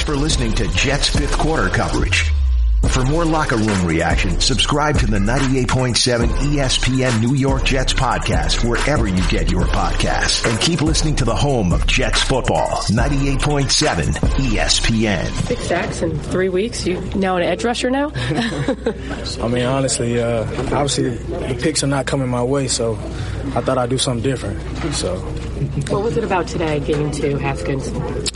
Thanks for listening to Jets fifth quarter coverage. For more locker room reaction, subscribe to the 98.7 ESPN New York Jets podcast wherever you get your podcasts. And keep listening to the home of Jets football, 98.7 ESPN. Six sacks in three weeks. You now an edge rusher now? I mean, honestly, uh, obviously the picks are not coming my way, so I thought I'd do something different. So what was it about today game two, Haskins?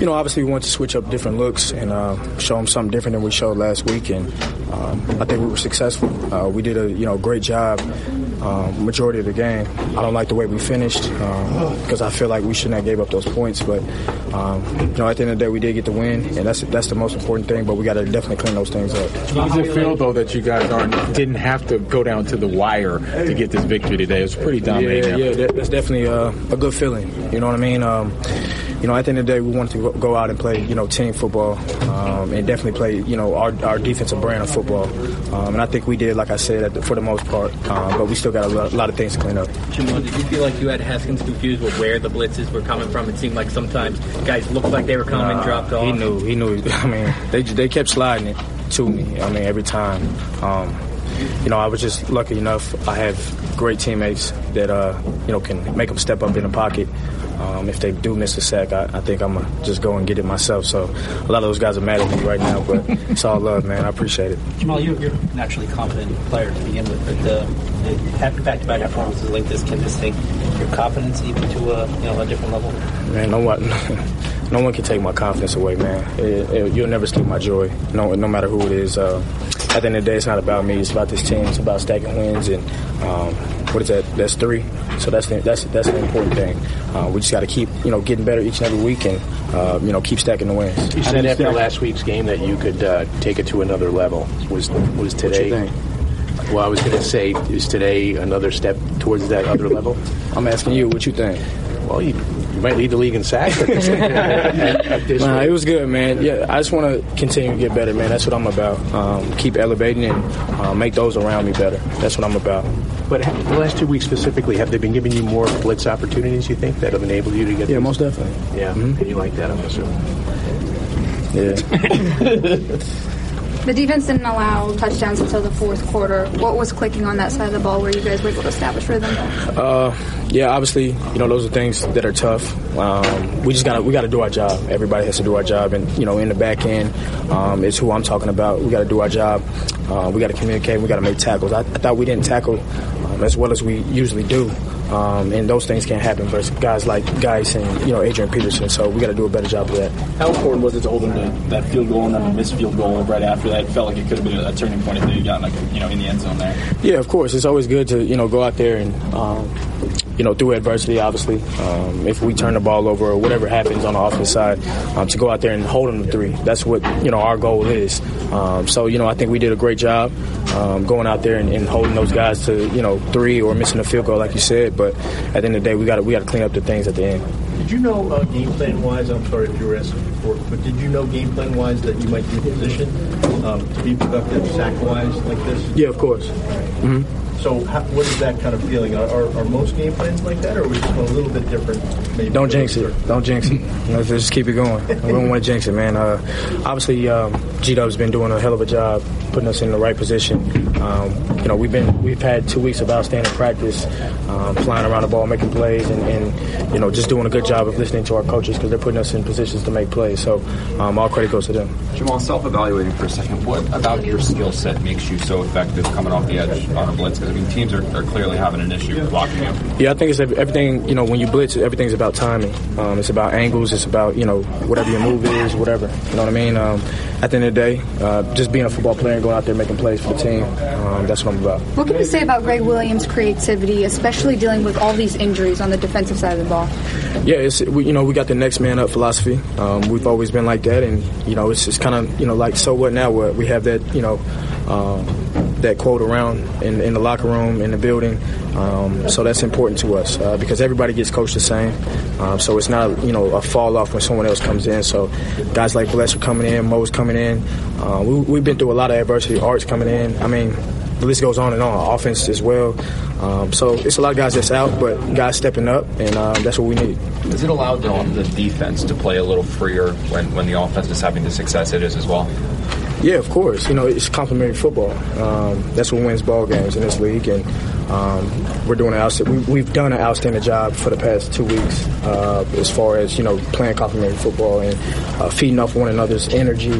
You know, obviously we wanted to switch up different looks and uh, show them something different than we showed last week, and um, I think we were successful. Uh, we did a you know great job um, majority of the game. I don't like the way we finished because um, I feel like we shouldn't have gave up those points, but um, you know at the end of the day we did get the win, and that's that's the most important thing. But we got to definitely clean those things up. How does it feel though that you guys aren't didn't have to go down to the wire to get this victory today? It was pretty dominating. Yeah, yeah, that's definitely a, a good feeling. You know what I mean? Um, you know, at the end of the day, we wanted to go out and play, you know, team football um, and definitely play, you know, our, our defensive brand of football. Um, and I think we did, like I said, the, for the most part. Um, but we still got a lot, a lot, of things to clean up. Jamal, did you feel like you had Haskins confused with where the blitzes were coming from? It seemed like sometimes guys looked like they were coming, nah, dropped off. He knew. He knew. I mean, they they kept sliding it to me. I mean, every time. Um, you know, I was just lucky enough. I have great teammates that uh, you know can make them step up in the pocket. Um, if they do miss a sack, I, I, think I'm gonna just go and get it myself. So a lot of those guys are mad at me right now, but it's all love, man. I appreciate it. Jamal, you, are a naturally confident player to begin with, but uh, having back-to-back performances like this, can this take your confidence even to a you know a different level? Man, no one, no one can take my confidence away, man. It, it, you'll never steal my joy, no, no matter who it is. Uh, at the end of the day, it's not about me. It's about this team. It's about stacking wins and um, what is that? That's three. So that's the, that's that's an important thing. Uh, we just got to keep you know getting better each and every week and uh, you know keep stacking the wins. You said after last week's game that you could uh, take it to another level. Was was today? Well, I was going to say, is today another step towards that other level? I'm asking you, what you think? Well, you, you might lead the league in sacks. nah, it was good, man. Yeah, I just want to continue to get better, man. That's what I'm about. Um, keep elevating and uh, make those around me better. That's what I'm about. But the last two weeks specifically, have they been giving you more blitz opportunities? You think that have enabled you to get? Yeah, most definitely. Yeah, mm-hmm. and you like that, I'm assuming. Yeah. The defense didn't allow touchdowns until the fourth quarter. What was clicking on that side of the ball where you guys were able to establish rhythm? Uh, yeah, obviously, you know those are things that are tough. Um, we just gotta we gotta do our job. Everybody has to do our job, and you know in the back end um, is who I'm talking about. We gotta do our job. Uh, we gotta communicate. We gotta make tackles. I, I thought we didn't tackle um, as well as we usually do. Um, and those things can't happen versus guys like Guice and you know Adrian Peterson. So we got to do a better job of that. How important was it to hold them to that field goal and then the missed field goal right after that? It felt like it could have been a turning point if they had gotten like you know in the end zone there. Yeah, of course. It's always good to you know go out there and um, you know, through adversity, obviously. Um, if we turn the ball over or whatever happens on the offense side, um, to go out there and hold them to three. That's what, you know, our goal is. Um, so, you know, I think we did a great job um, going out there and, and, holding those guys to, you know, three or missing a field goal, like you said. But at the end of the day, we got we got to clean up the things at the end. Did you know uh, game plan wise? I'm sorry if you were asking before, but did you know game plan wise that you might be in position um, to be productive sack wise like this? Yeah, of course. Mm-hmm. So, how, what is that kind of feeling? Are, are, are, most game plans like that, or are we just a little bit different? Maybe don't jinx it. Don't jinx it. Let's just keep it going. We don't want to jinx it, man. Uh, obviously, um, G Dub's been doing a hell of a job putting us in the right position. Um, you know, we've been we've had two weeks of outstanding practice, um, flying around the ball, making plays, and, and, you know, just doing a good job of listening to our coaches because they're putting us in positions to make plays. So, um, all credit goes to them. Jamal, self-evaluating for a second, what about your skill set makes you so effective coming off the edge on a blitz? Because I mean, teams are, are clearly having an issue blocking you. Yeah, I think it's everything. You know, when you blitz, everything's about timing. Um, it's about angles. It's about you know whatever your move is, whatever. You know what I mean? Um, at the end of the day, uh, just being a football player and going out there making plays for the team. Um, that's what I'm about. What can you say about Gregg Williams' creativity, especially dealing with all these injuries on the defensive side of the ball? Yeah, it's we, you know we got the next man up philosophy. Um, we've always been like that, and you know it's just kind of you know like so what now? What we have that you know. Um, that quote around in, in, the locker room, in the building. Um, so that's important to us uh, because everybody gets coached the same. Um, so it's not you know a fall off when someone else comes in. So guys like Bless are coming in, Mo's coming in. Uh, we, have been through a lot of adversity. Art's coming in. I mean, the list goes on and on. Offense as well. Um, so it's a lot of guys that's out, but guys stepping up, and um, that's what we need. Does it allow the, the defense to play a little freer when, when the offense is having the success it is as well? Yeah, of course. You know, it's complementary football. Um, that's what wins ball games in this league, and um, we're doing an outstanding. We, have done an outstanding job for the past two weeks uh, as far as you know playing complementary football and uh, feeding off one another's energy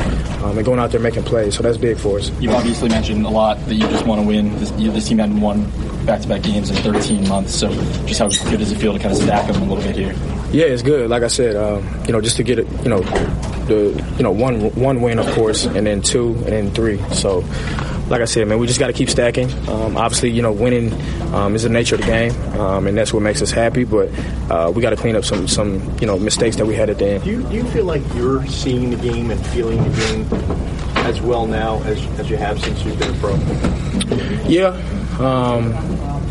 um, and going out there making plays. So that's big for us. You've obviously mentioned a lot that you just want to win. This, you, this team hadn't won back-to-back games in 13 months. So just how good does it feel to kind of stack them a little bit here? Yeah, it's good. Like I said, um, you know, just to get it, you know, the you know one one win, of course, and then two, and then three. So, like I said, man, we just got to keep stacking. Um, obviously, you know, winning um, is the nature of the game, um, and that's what makes us happy. But uh, we got to clean up some some you know mistakes that we had at the end. Do you, do you feel like you're seeing the game and feeling the game as well now as as you have since you've been a pro? Yeah.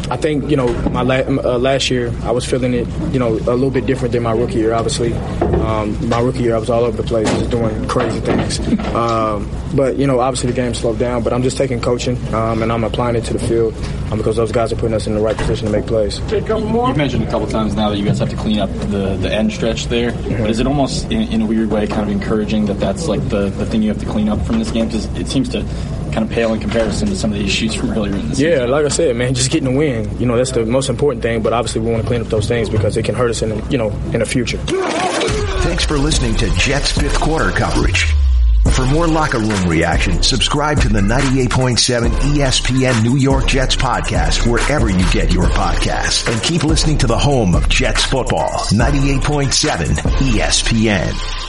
I think you know my la- uh, last year I was feeling it you know a little bit different than my rookie year. Obviously, um, my rookie year I was all over the place, just doing crazy things. Um, but you know, obviously the game slowed down. But I'm just taking coaching um, and I'm applying it to the field um, because those guys are putting us in the right position to make plays. You've mentioned a couple times now that you guys have to clean up the, the end stretch there. Mm-hmm. But is it almost in, in, a weird way kind of encouraging that that's like the, the thing you have to clean up from this game? Because it seems to kind of pale in comparison to some of the issues from earlier in the season. Yeah, like I said, man, just getting a win. You know, that's the most important thing. But obviously, we want to clean up those things because it can hurt us in, the, you know, in the future. Thanks for listening to Jets fifth quarter coverage. For more locker room reaction, subscribe to the 98.7 ESPN New York Jets podcast wherever you get your podcasts. And keep listening to the home of Jets football, 98.7 ESPN.